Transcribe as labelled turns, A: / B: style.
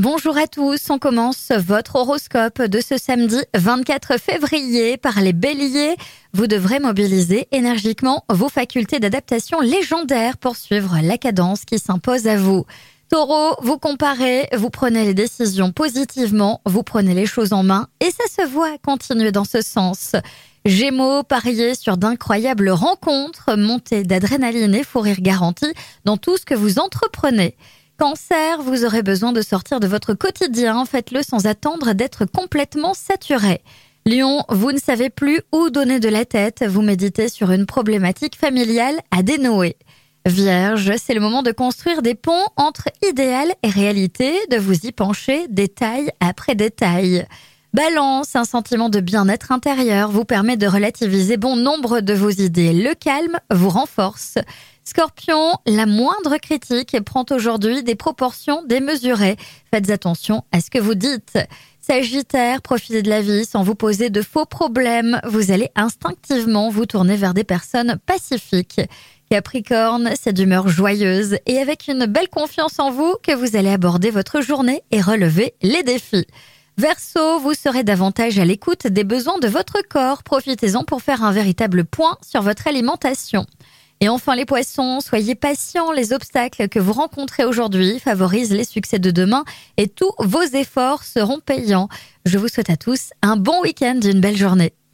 A: Bonjour à tous, on commence votre horoscope de ce samedi 24 février par les béliers. Vous devrez mobiliser énergiquement vos facultés d'adaptation légendaires pour suivre la cadence qui s'impose à vous. Taureau, vous comparez, vous prenez les décisions positivement, vous prenez les choses en main et ça se voit continuer dans ce sens. Gémeaux, pariez sur d'incroyables rencontres, montée d'adrénaline et fou rire dans tout ce que vous entreprenez. Cancer, vous aurez besoin de sortir de votre quotidien, faites-le sans attendre d'être complètement saturé. Lion, vous ne savez plus où donner de la tête, vous méditez sur une problématique familiale à dénouer. Vierge, c'est le moment de construire des ponts entre idéal et réalité, de vous y pencher détail après détail. Balance, un sentiment de bien-être intérieur vous permet de relativiser bon nombre de vos idées. Le calme vous renforce. Scorpion, la moindre critique prend aujourd'hui des proportions démesurées. Faites attention à ce que vous dites. Sagittaire, profitez de la vie sans vous poser de faux problèmes. Vous allez instinctivement vous tourner vers des personnes pacifiques. Capricorne, c'est d'humeur joyeuse et avec une belle confiance en vous que vous allez aborder votre journée et relever les défis. Verseau, vous serez davantage à l'écoute des besoins de votre corps. Profitez-en pour faire un véritable point sur votre alimentation. Et enfin les poissons, soyez patients, les obstacles que vous rencontrez aujourd'hui favorisent les succès de demain et tous vos efforts seront payants. Je vous souhaite à tous un bon week-end, une belle journée.